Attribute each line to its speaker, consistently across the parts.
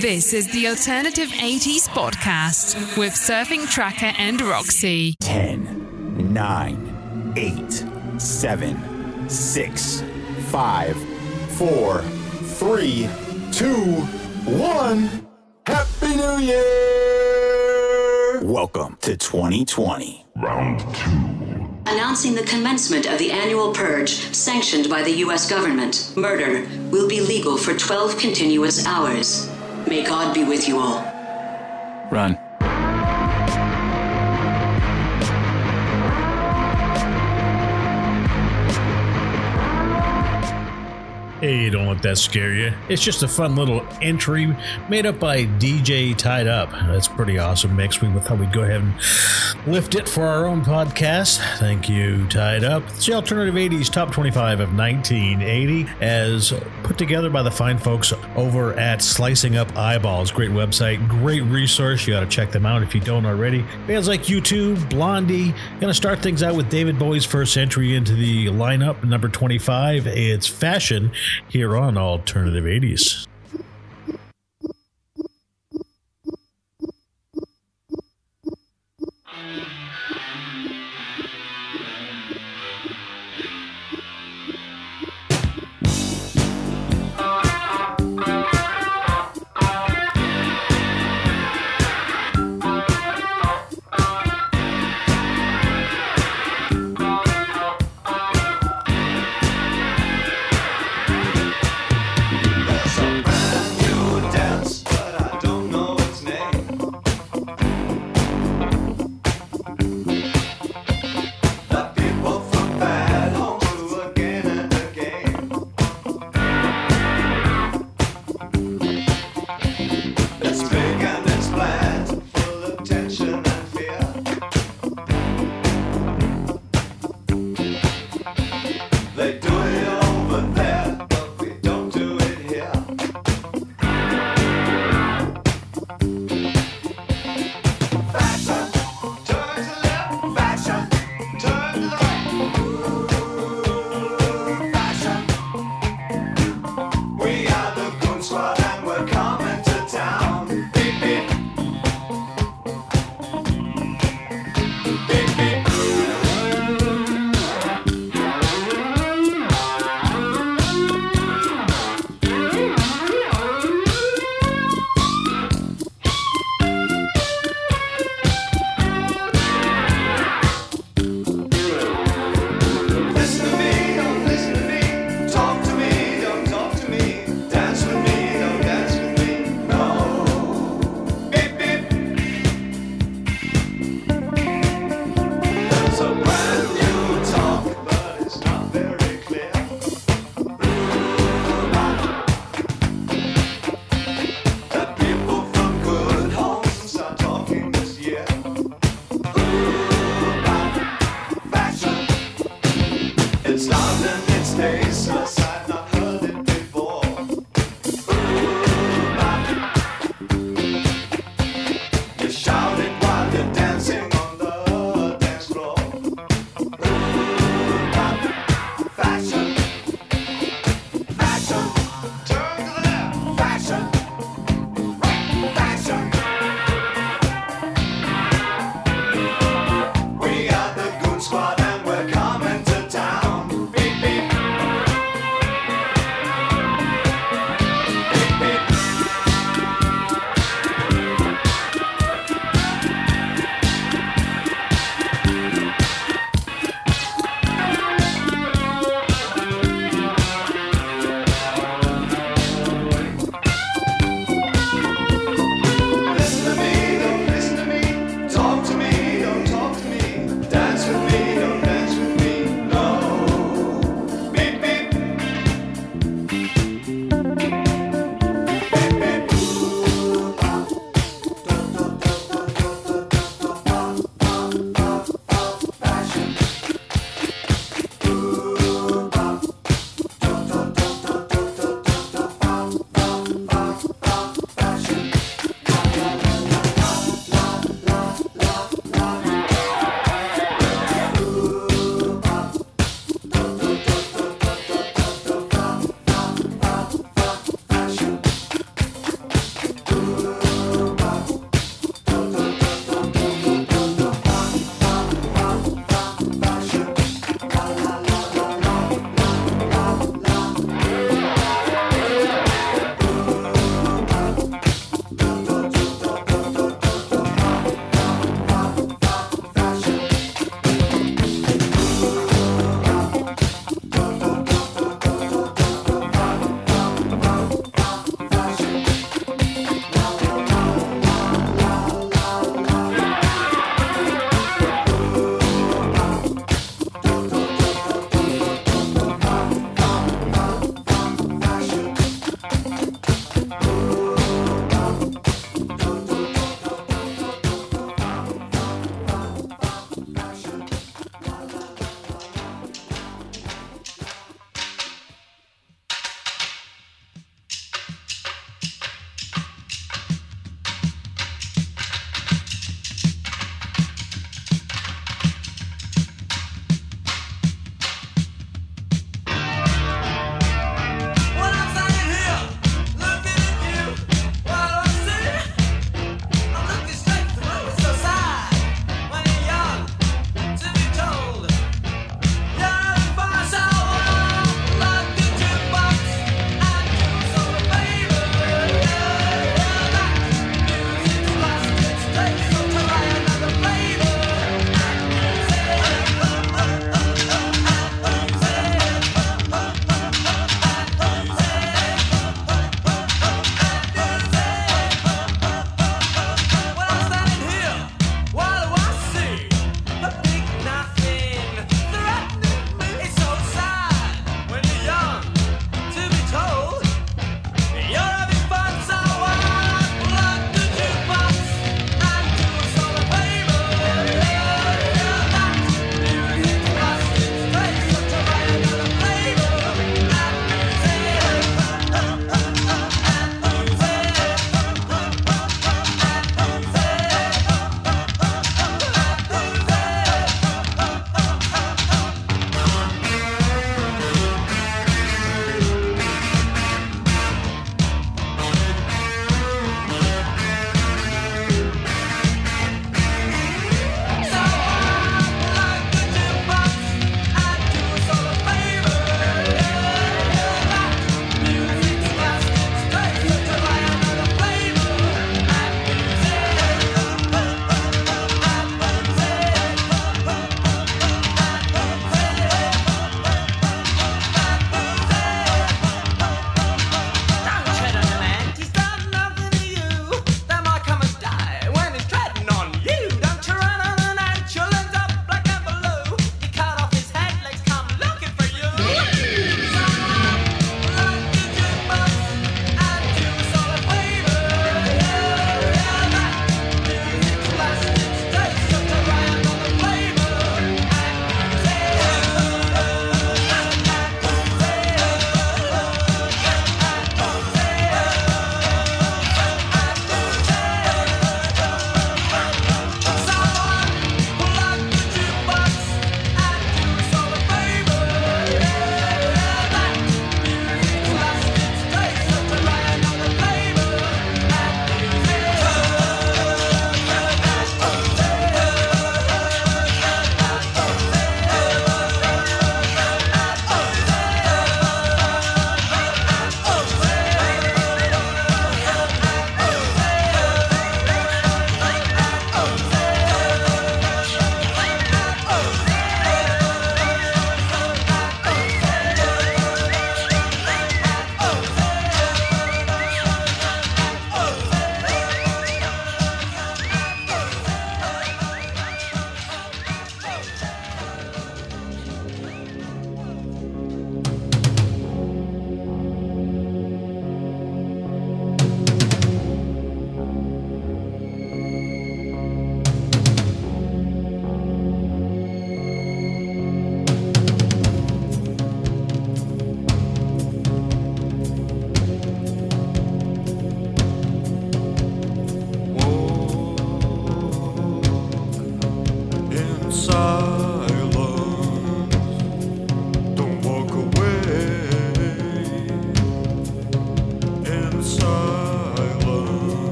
Speaker 1: This is the Alternative 80s podcast with Surfing Tracker and Roxy.
Speaker 2: 10, 9, 8, 7, 6, 5, 4, 3, 2, 1. Happy New Year! Welcome to 2020.
Speaker 3: Round two.
Speaker 4: Announcing the commencement of the annual purge sanctioned by the U.S. government, murder will be legal for 12 continuous hours. May God be with you all.
Speaker 2: Run.
Speaker 5: Hey, don't let that scare you. It's just a fun little entry made up by DJ Tied Up. That's pretty awesome mix. We thought we'd go ahead and lift it for our own podcast. Thank you, Tied Up. It's the Alternative 80s Top 25 of 1980, as put together by the fine folks over at Slicing Up Eyeballs. Great website, great resource. You got to check them out if you don't already. Bands like U2, Blondie. Gonna start things out with David Bowie's first entry into the lineup, number 25. It's Fashion here on Alternative 80s.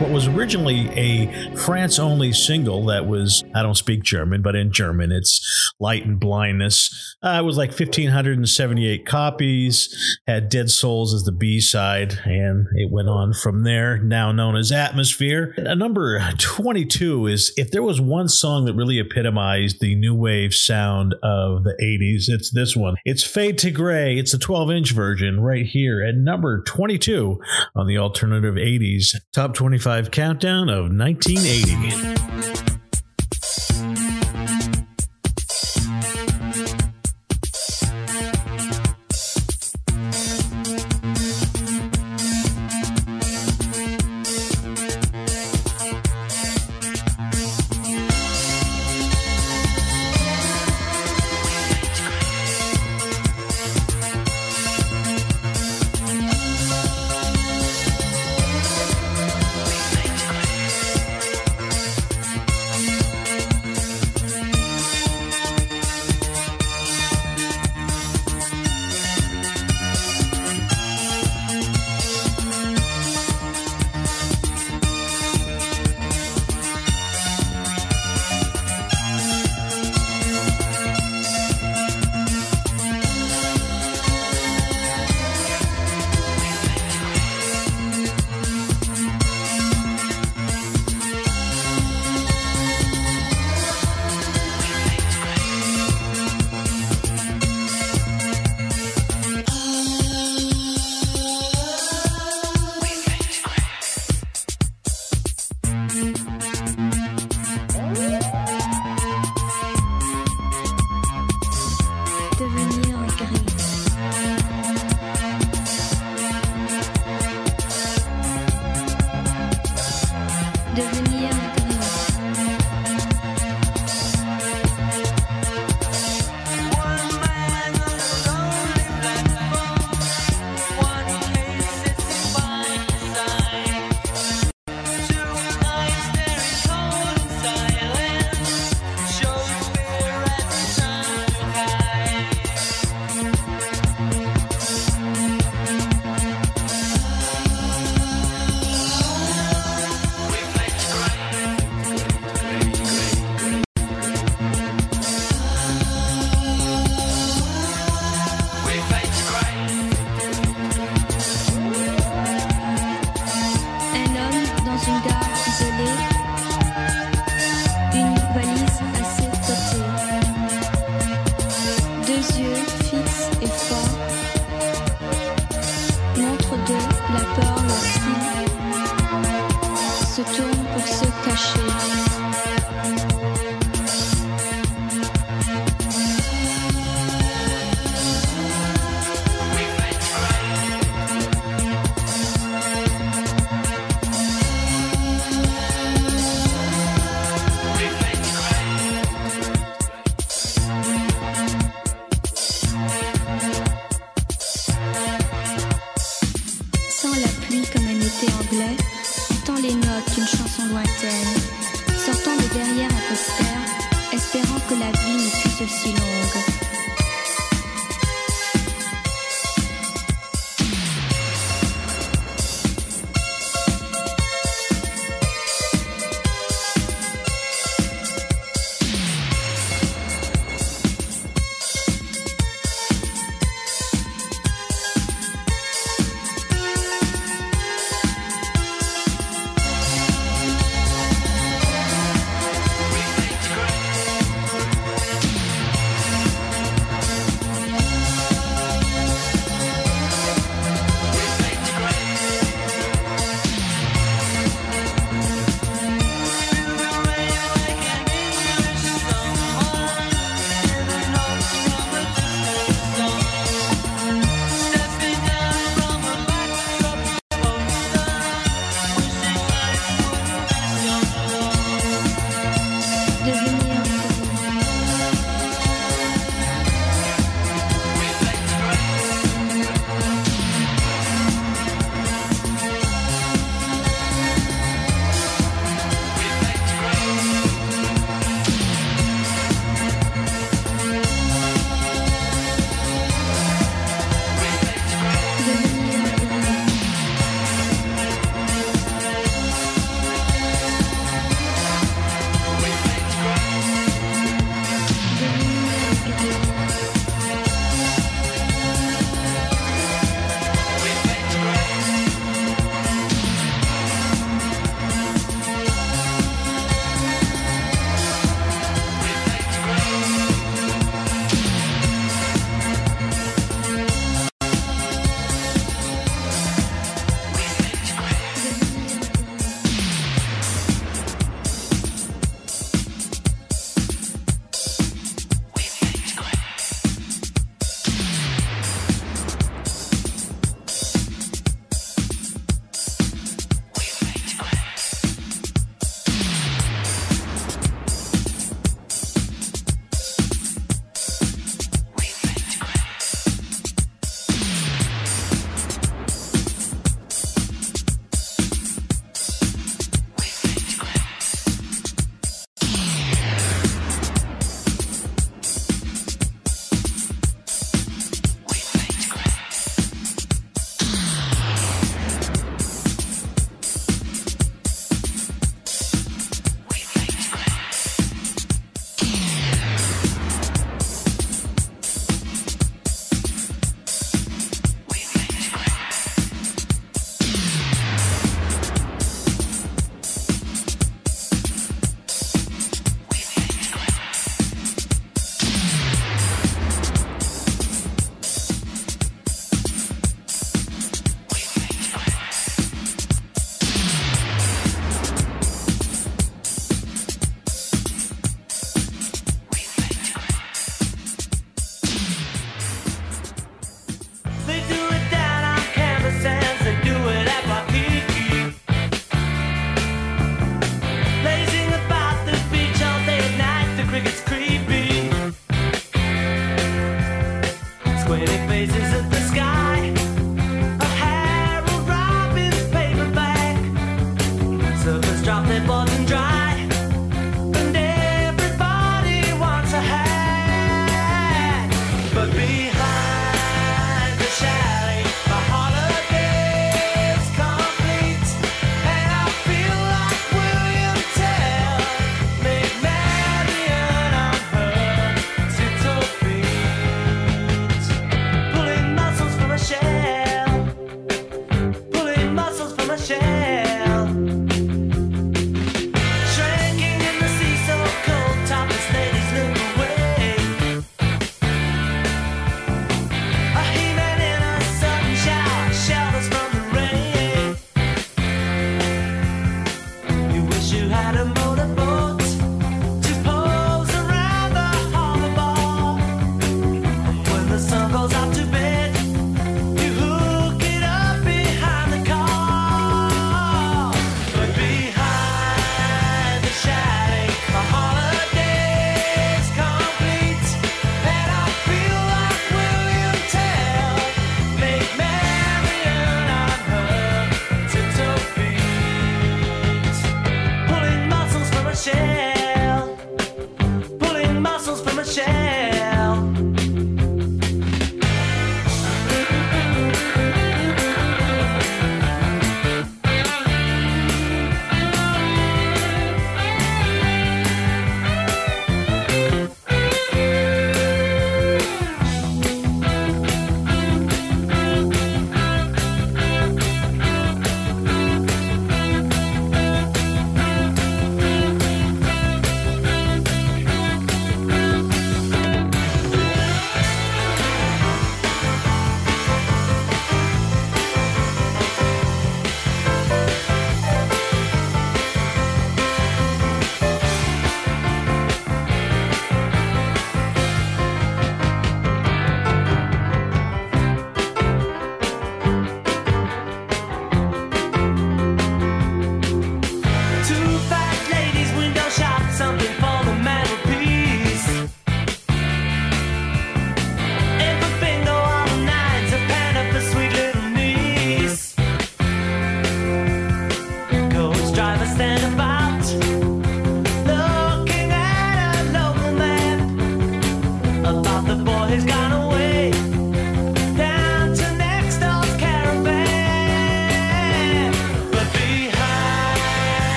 Speaker 5: What was originally a France only single that was, I don't speak German, but in German it's Light and Blindness. Uh, it was like 1,578 copies, had Dead Souls as the B side, and it went on from there, now known as Atmosphere. A number 22 is if there was one song that really epitomized the new wave sound of the 80s, it's this one. It's Fade to Grey. It's a 12 inch version right here at number 22 on the alternative 80s top 25 countdown of 1980.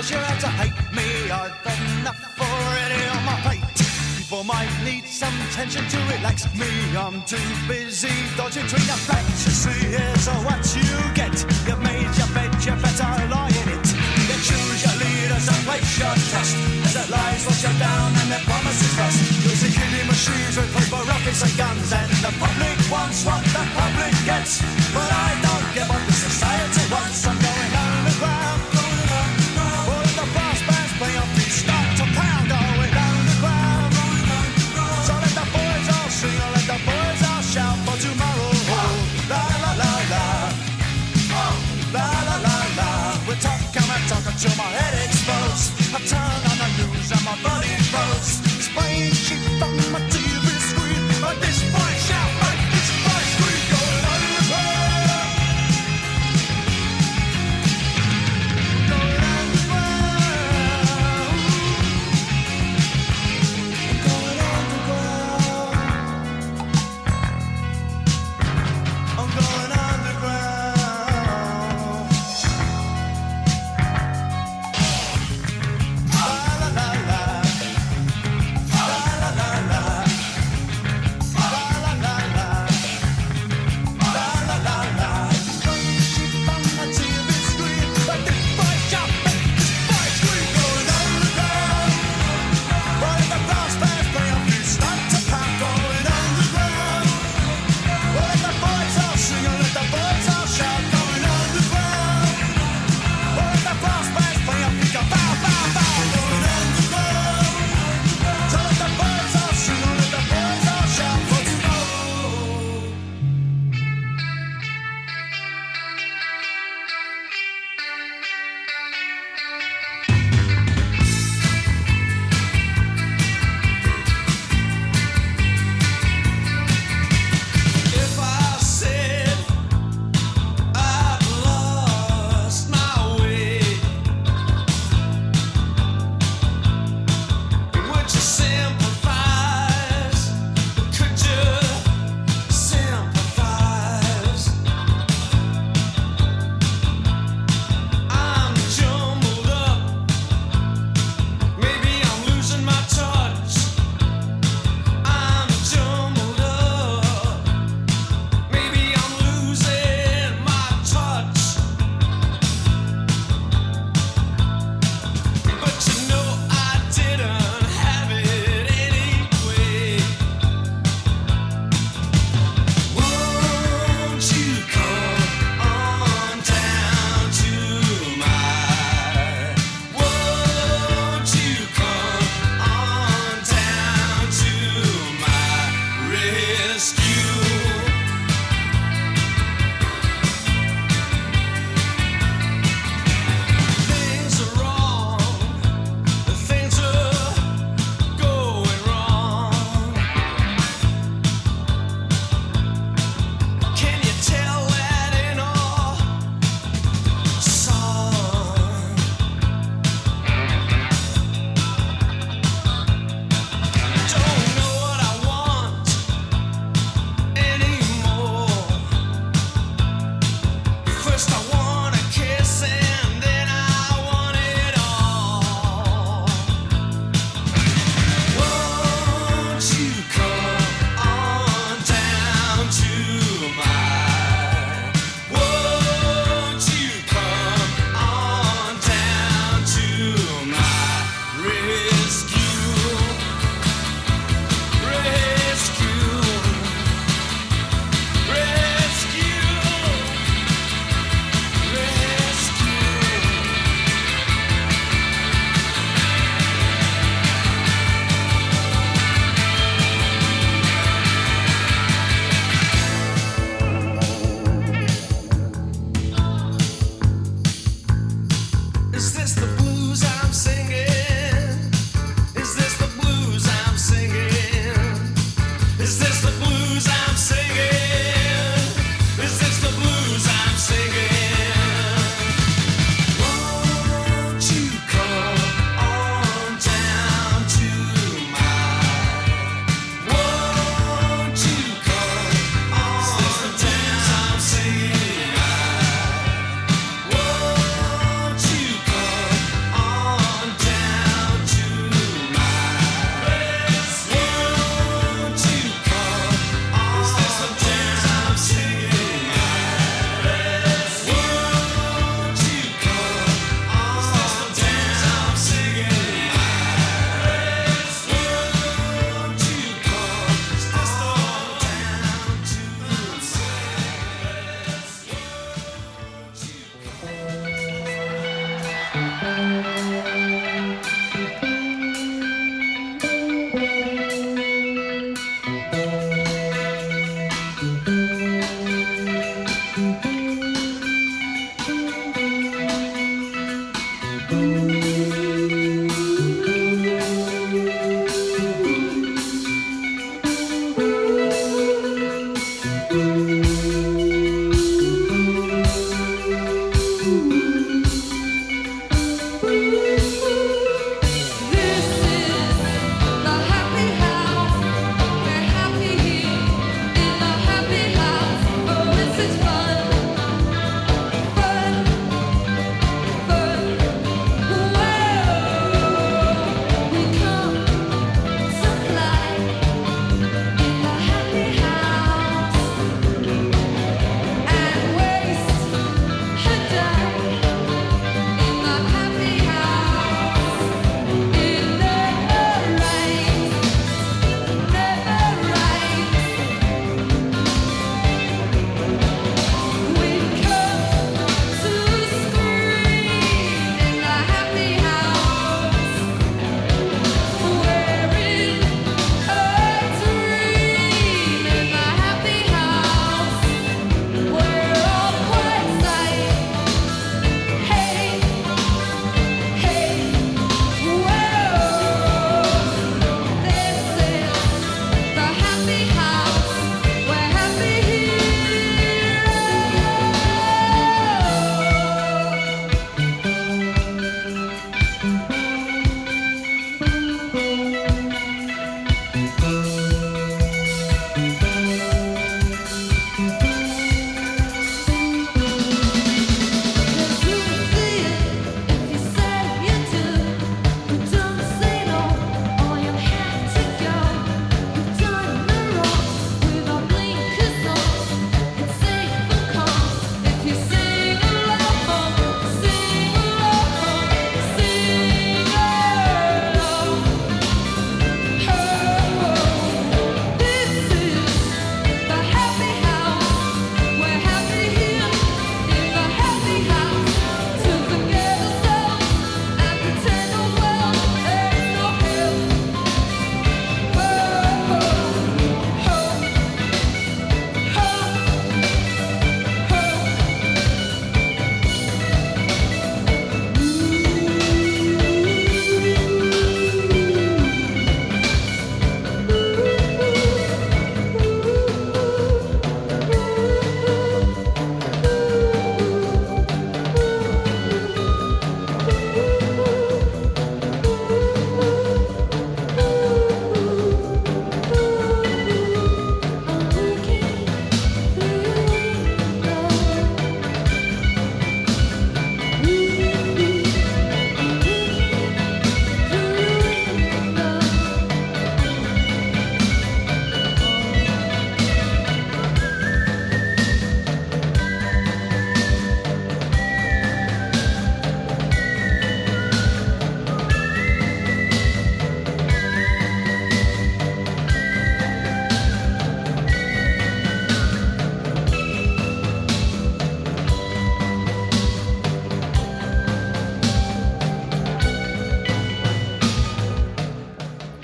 Speaker 6: pleasure to hate me hard enough already on my plate. People might need some tension to relax me. I'm too busy dodging between the facts. You see, here's what you get. You've made your bed, you better lie in it. You choose your leaders and place your trust. As their lies will shut down and their promises rust. You'll see killing machines with paper rockets and guns. And the public wants what the public gets. But I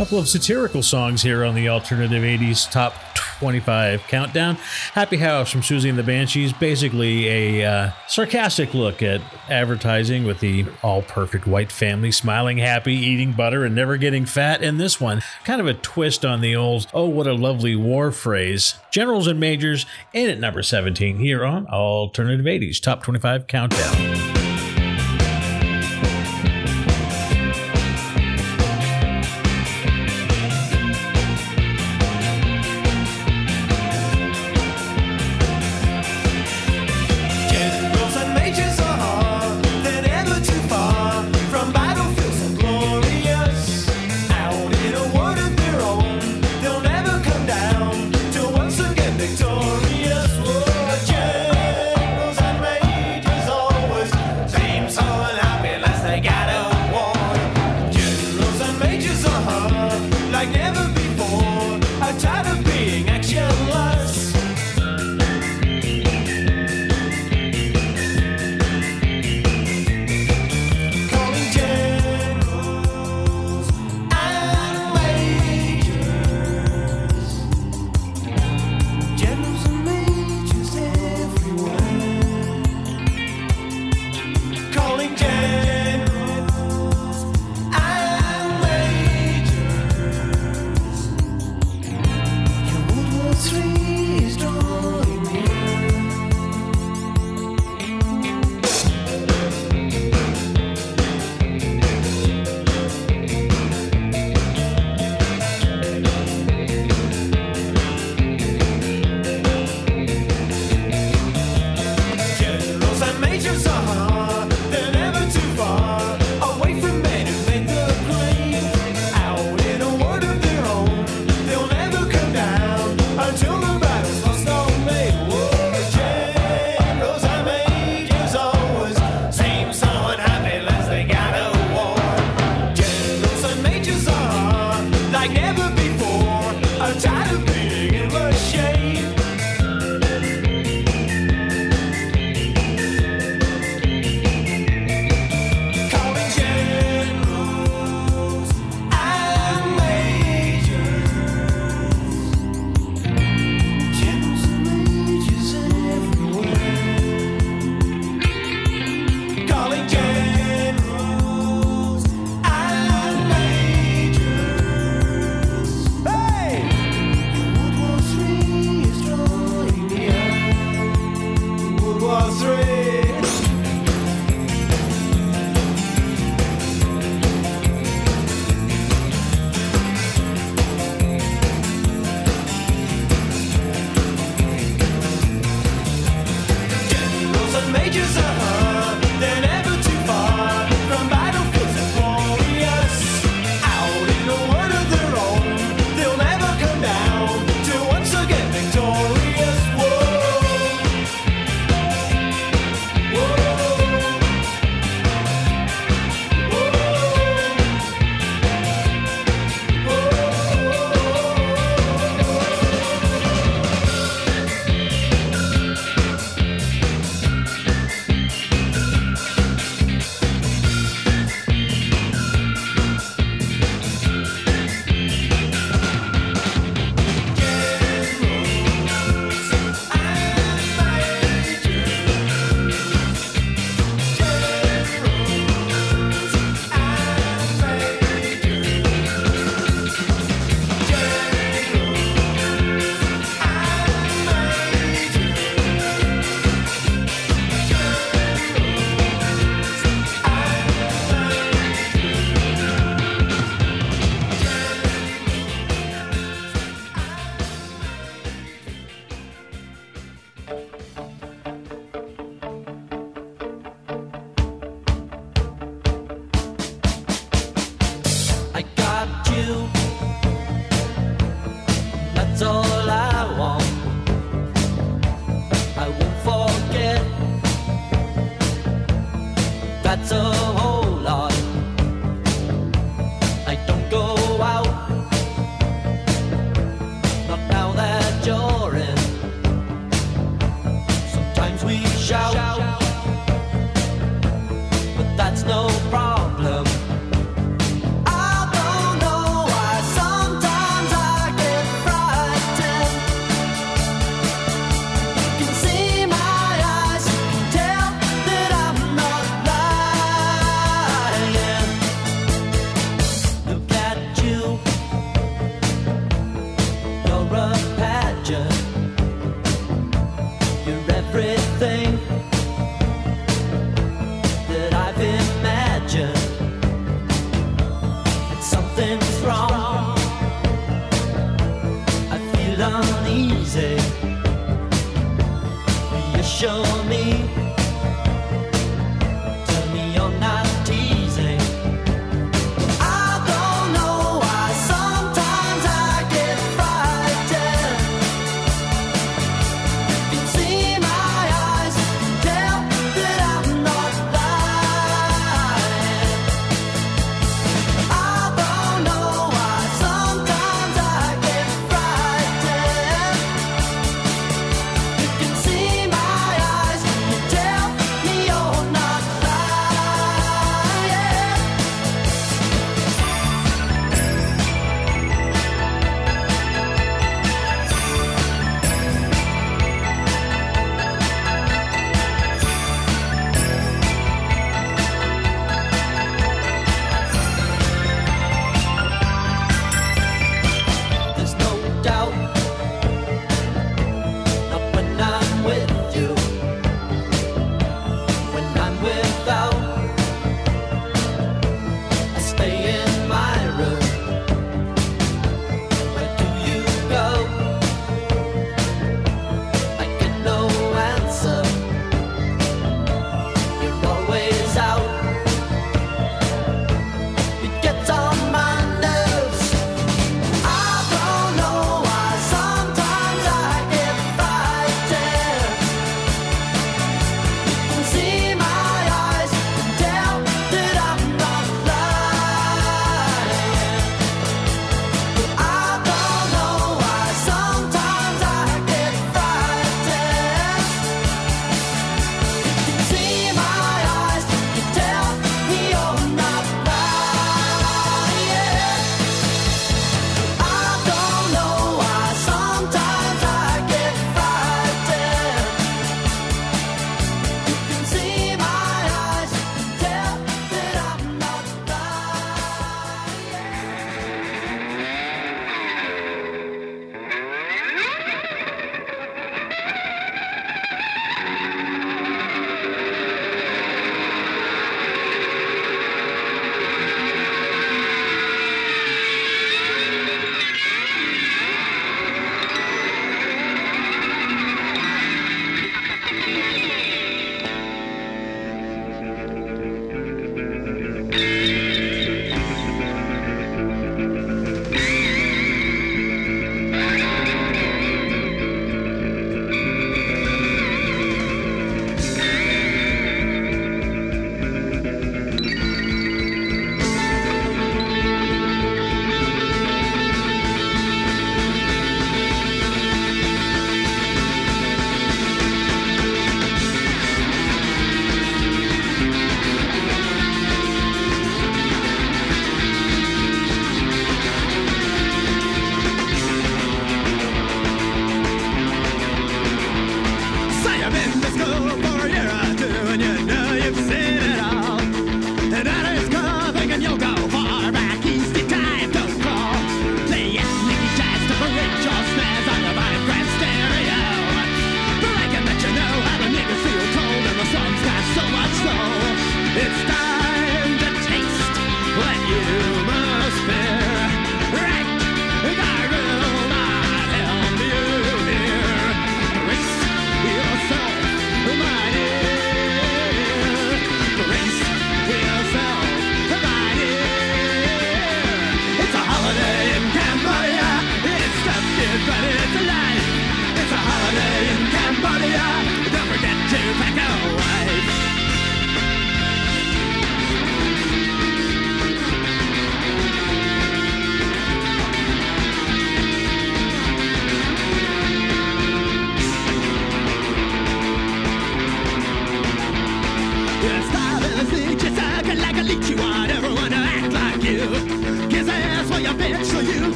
Speaker 5: couple of satirical songs here on the alternative 80s top 25 countdown. Happy House from Siouxsie and the Banshees. Basically, a uh, sarcastic look at advertising with the all perfect white family smiling happy, eating butter, and never getting fat. And this one, kind of a twist on the old, oh, what a lovely war phrase. Generals and Majors, in at number 17 here on Alternative 80s Top 25 Countdown.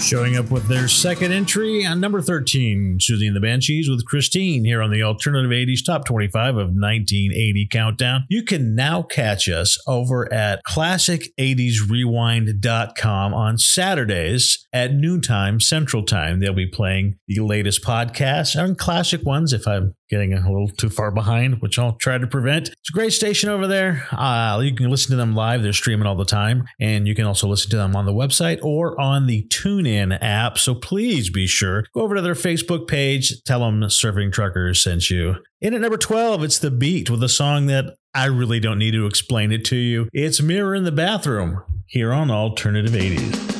Speaker 5: Showing up with their second entry on number 13, Siouxsie and the Banshees with Christine here on the Alternative 80s Top 25 of 1980 Countdown. You can now catch us over at classic80srewind.com on Saturdays at noontime Central Time. They'll be playing the latest podcasts and classic ones if I'm getting a little too far behind, which I'll try to prevent. It's a great station over there. Uh, you can listen to them live. They're streaming all the time. And you can also listen to them on the website or on the TuneIn app. So please be sure, go over to their Facebook page, tell them Surfing Truckers sent you. In at number 12, it's The Beat with a song that I really don't need to explain it to you. It's Mirror in the Bathroom here on Alternative 80s.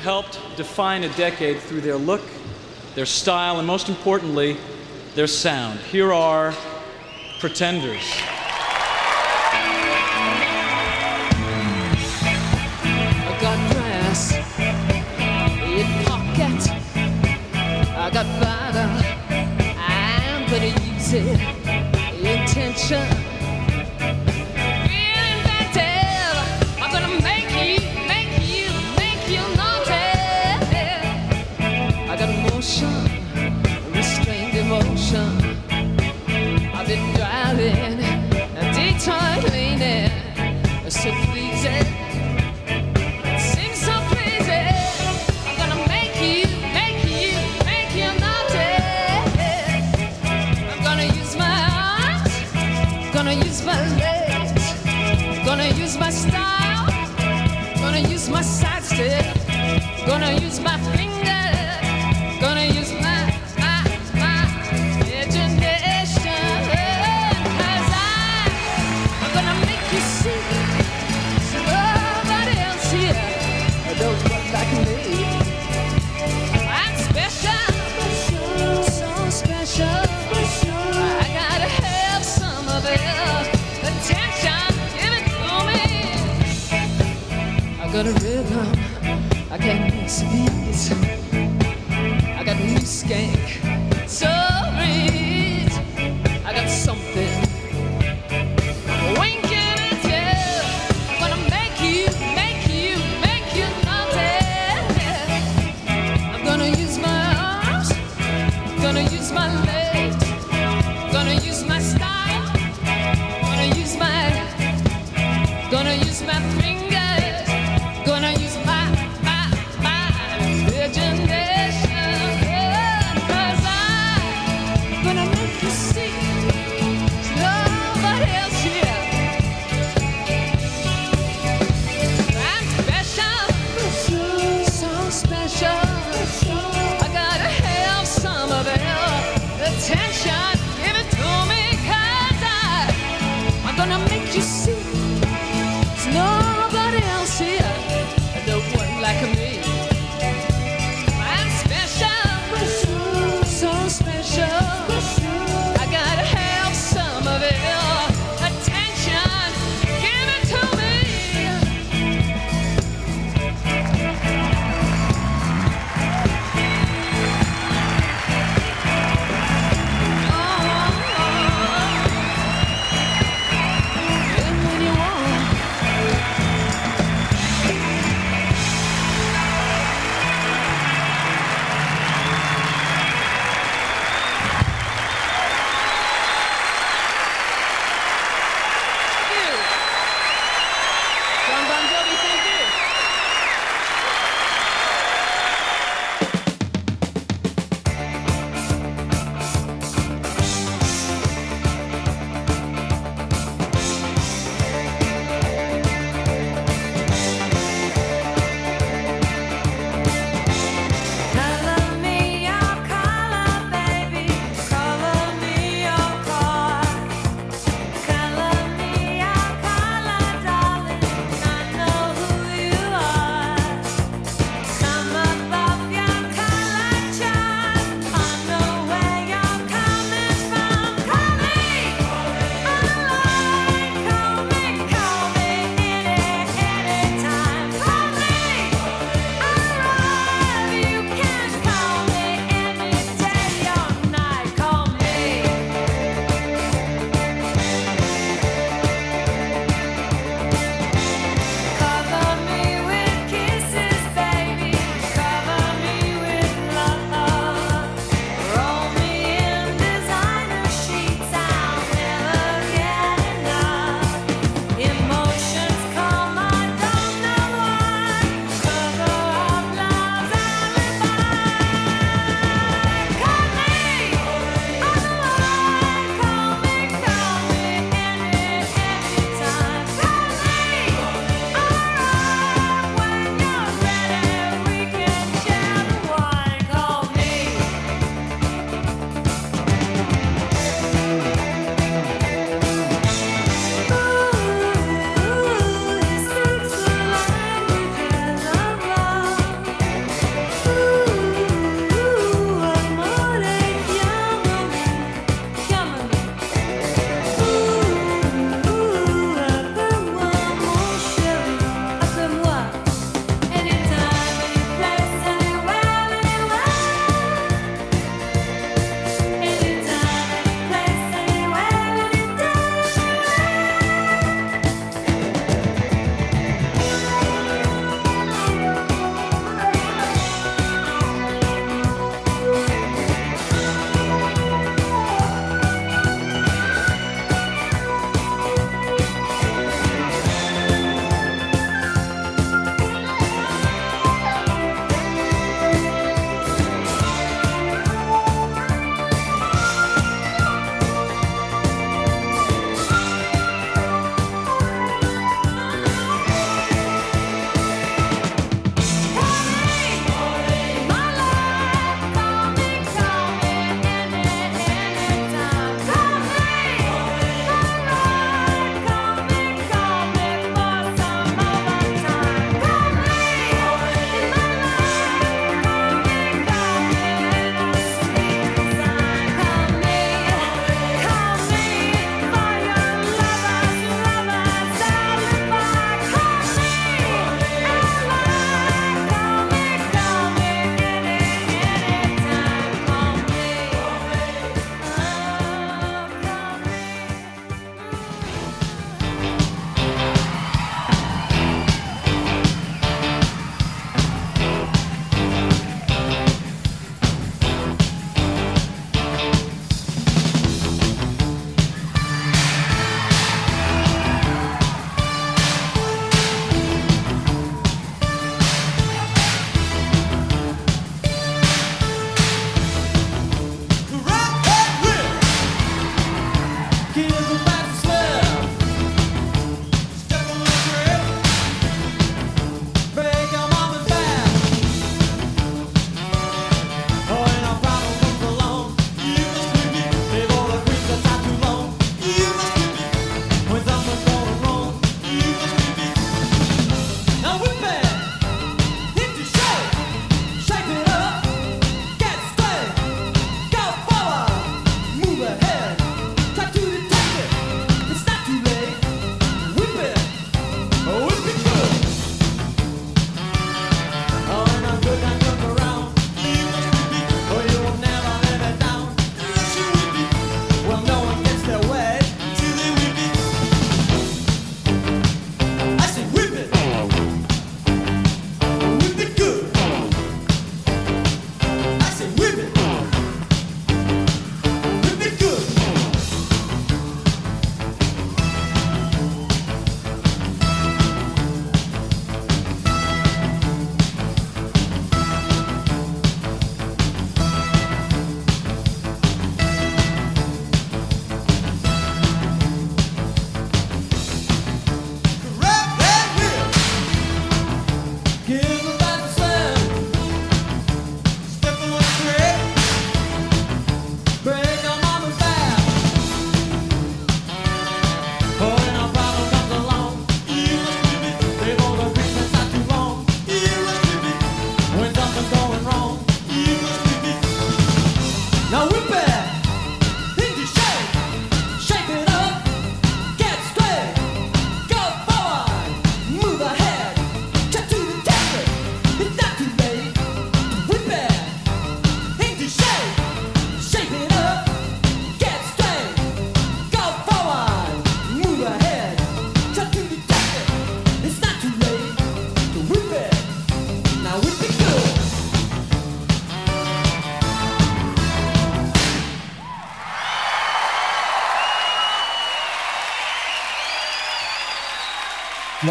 Speaker 7: helped define a decade through their look, their style, and most importantly, their sound. Here are Pretenders.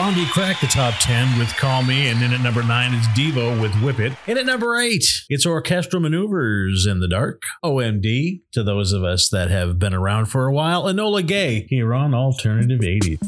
Speaker 5: Blondie cracked the top 10 with Call Me, and then at number 9 is Devo with Whip It. And at number 8, it's Orchestral Maneuvers in the Dark. OMD, to those of us that have been around for a while, Enola Gay here on Alternative 80.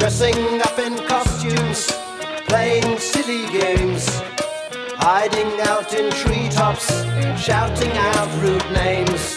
Speaker 6: dressing up in costumes, playing silly games, hiding out in treetops, shouting out rude names.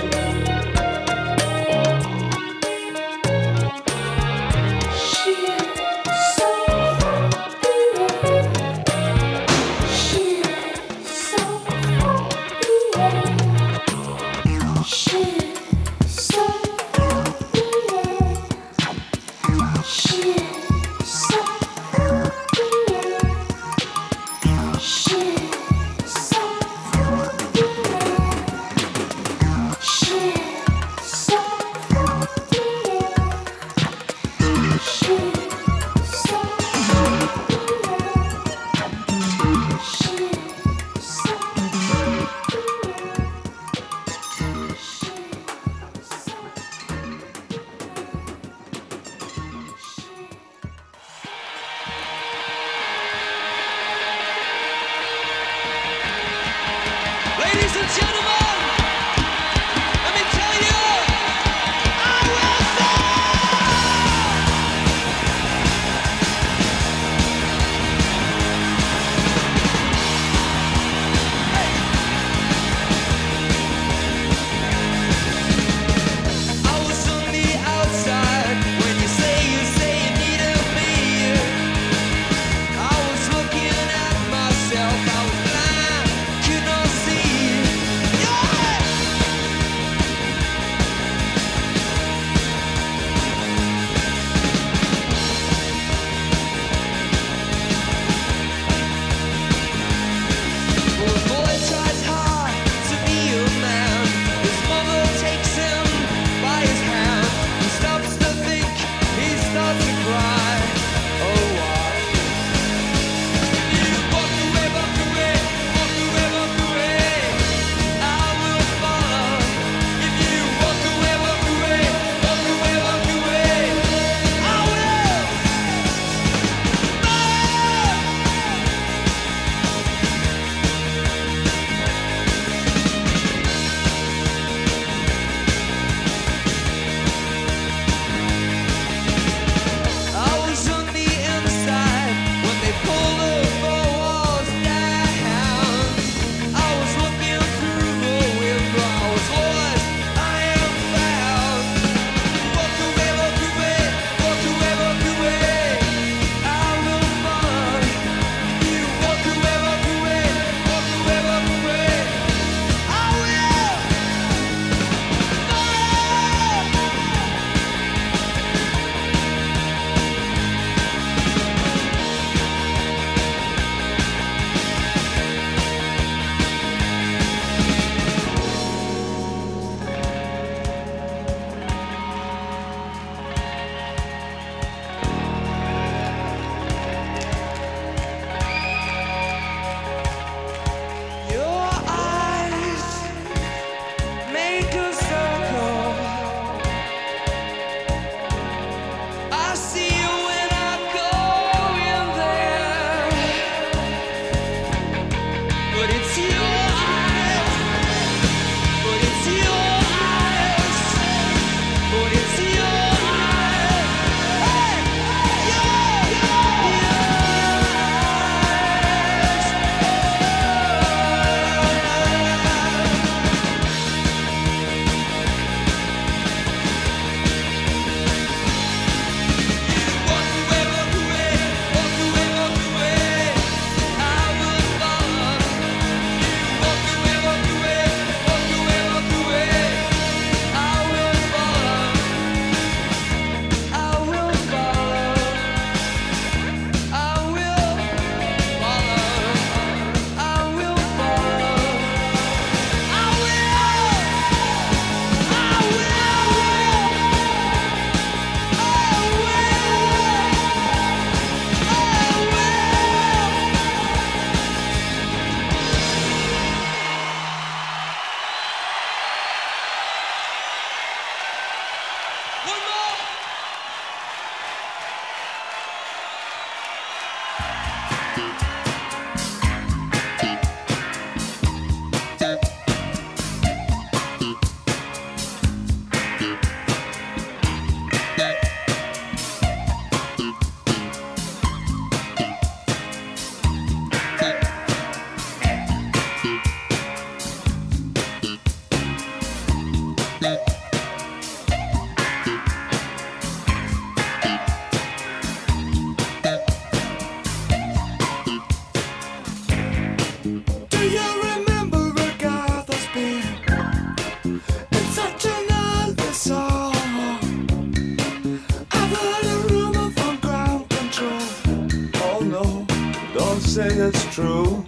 Speaker 8: say it's
Speaker 9: true.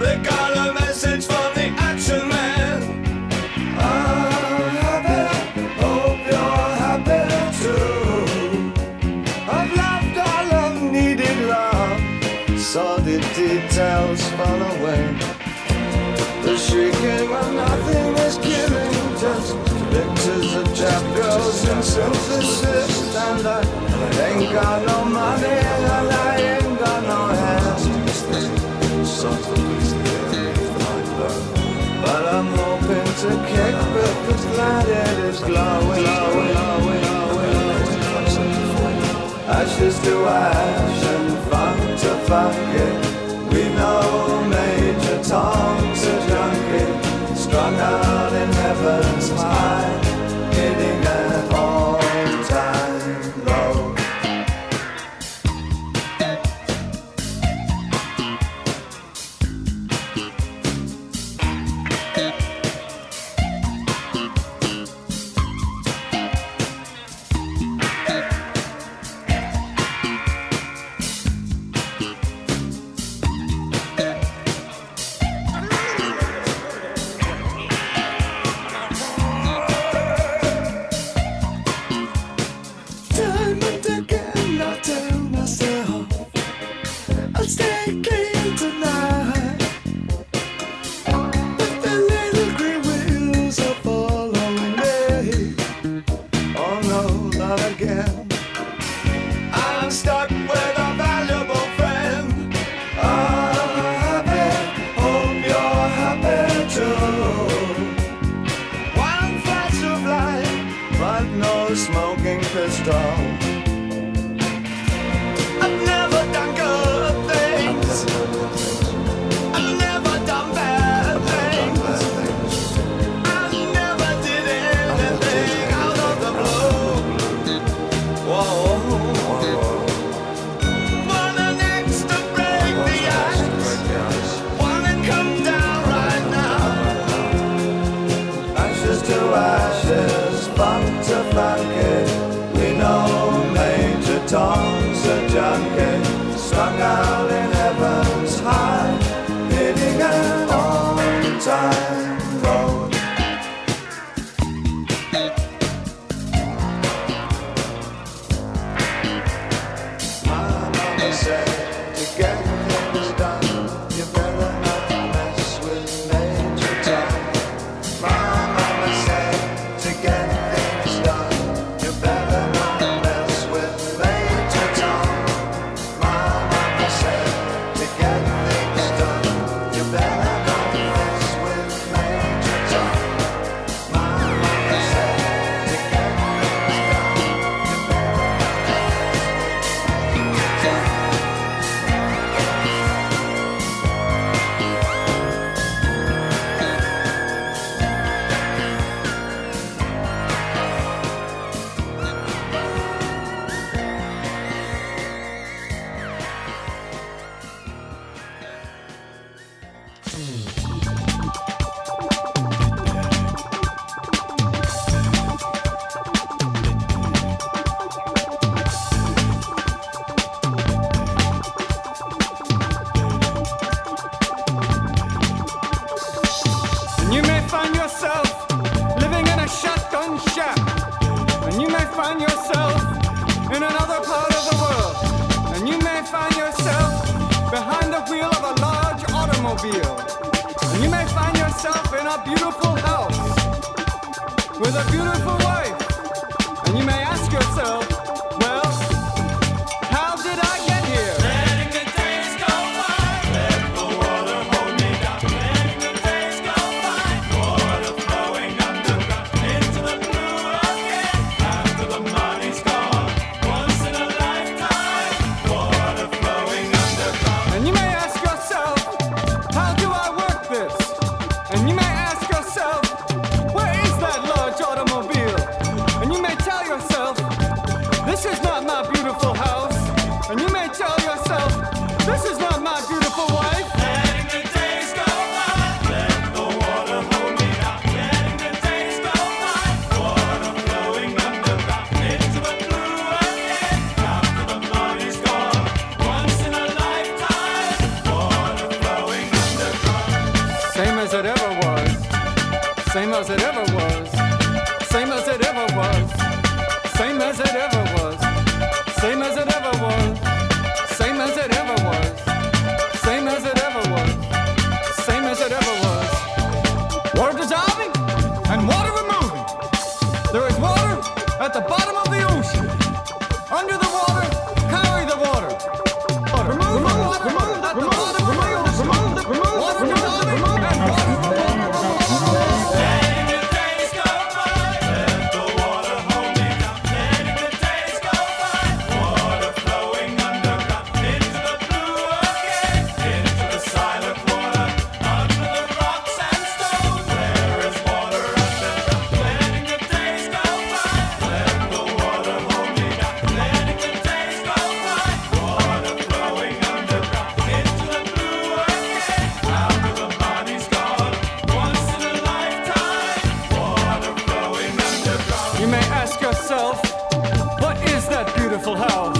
Speaker 9: They got a message from the action man. I'm happy, hope you're happy too. I've loved all I've needed love, saw the details fall away. The shrieking when nothing is killing, just pictures of chapters girls and synthesis, and I ain't got no whose light it is glowing, glowing, glowing, glowing. Ashes to ash and funk to funky. We know Major Tom's a junkie, strung out in heaven's high.
Speaker 10: health.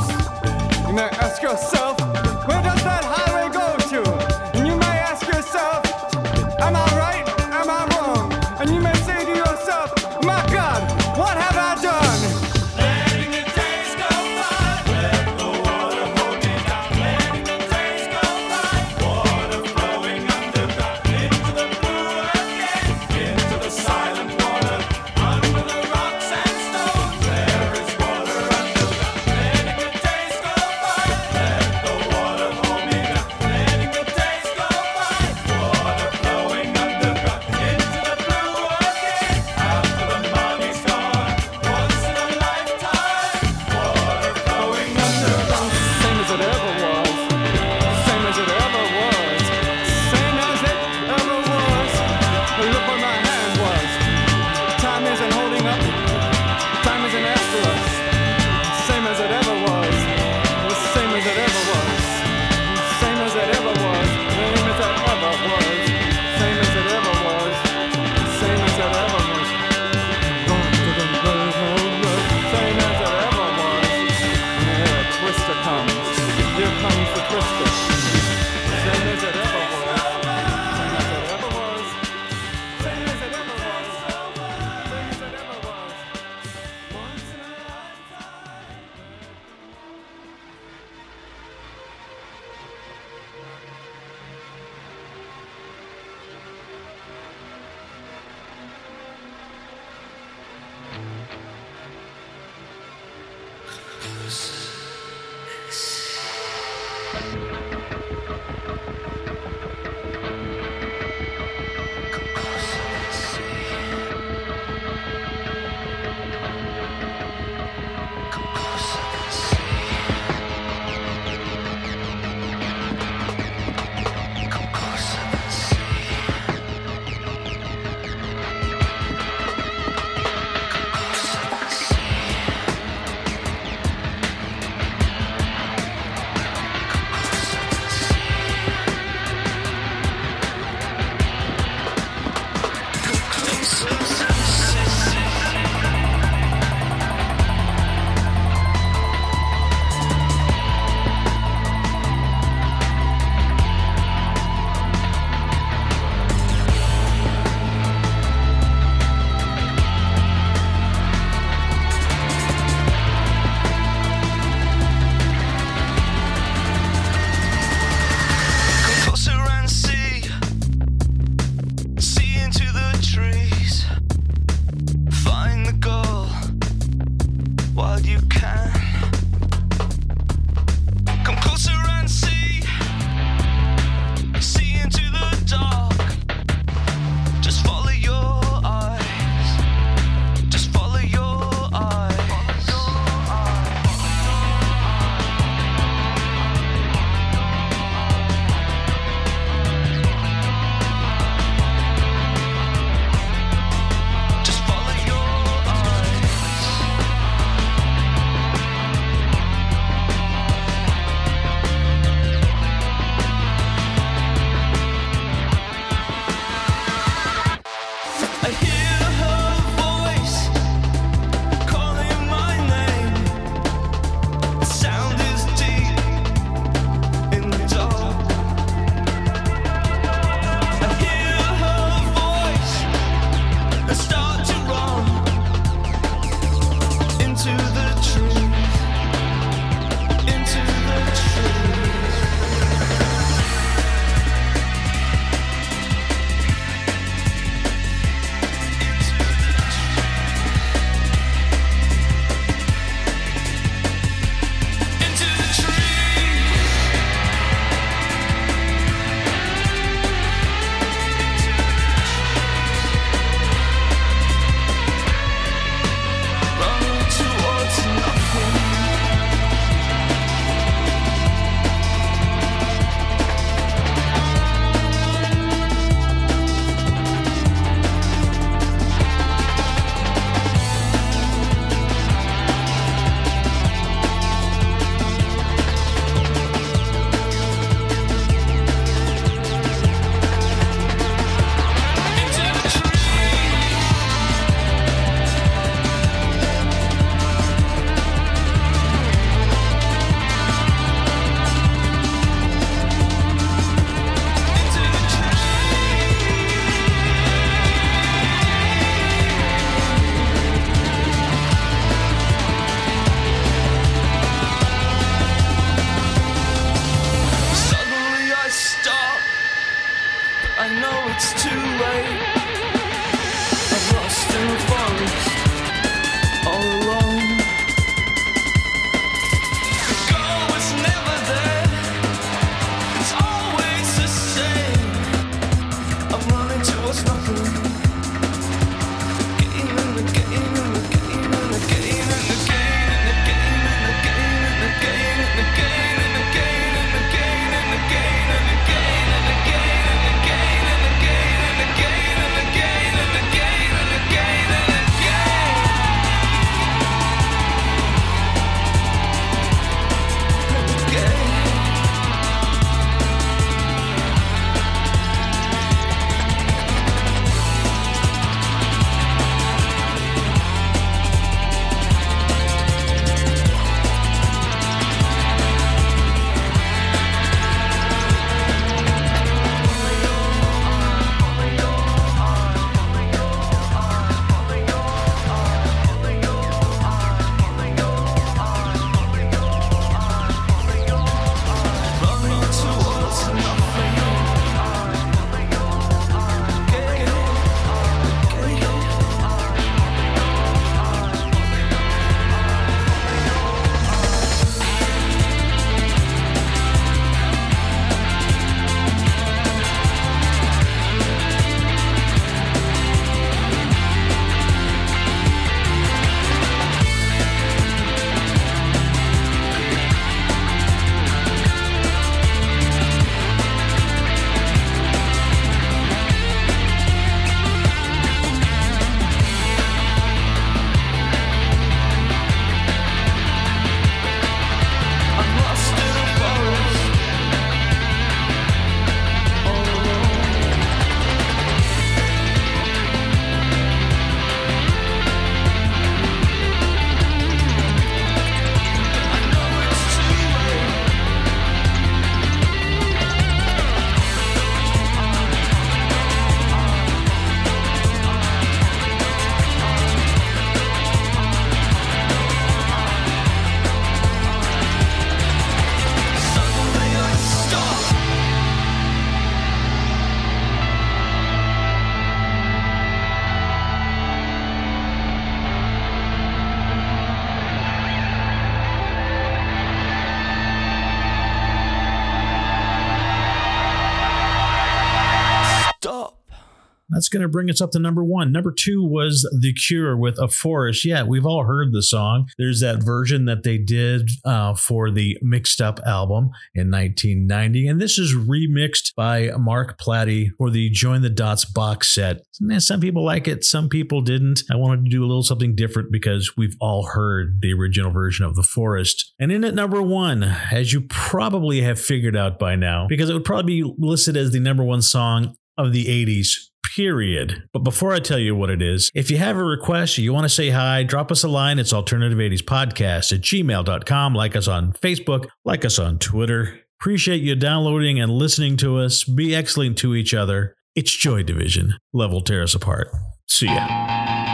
Speaker 5: That's going to bring us up to number one. Number two was The Cure with A Forest. Yeah, we've all heard the song. There's that version that they did uh, for the Mixed Up album in 1990. And this is remixed by Mark Plati for the Join the Dots box set. Some people like it, some people didn't. I wanted to do a little something different because we've all heard the original version of The Forest. And in at number one, as you probably have figured out by now, because it would probably be listed as the number one song of the 80s period. But before I tell you what it is, if you have a request or you want to say hi, drop us a line. It's alternative 80s podcast at gmail.com. Like us on Facebook, like us on Twitter. Appreciate you downloading and listening to us. Be excellent to each other. It's Joy Division.
Speaker 3: Love Will tear us apart. See ya.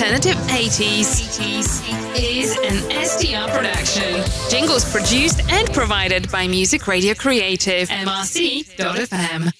Speaker 1: Alternative 80s is an SDR production. Jingles produced and provided by Music Radio Creative, MRC.fm.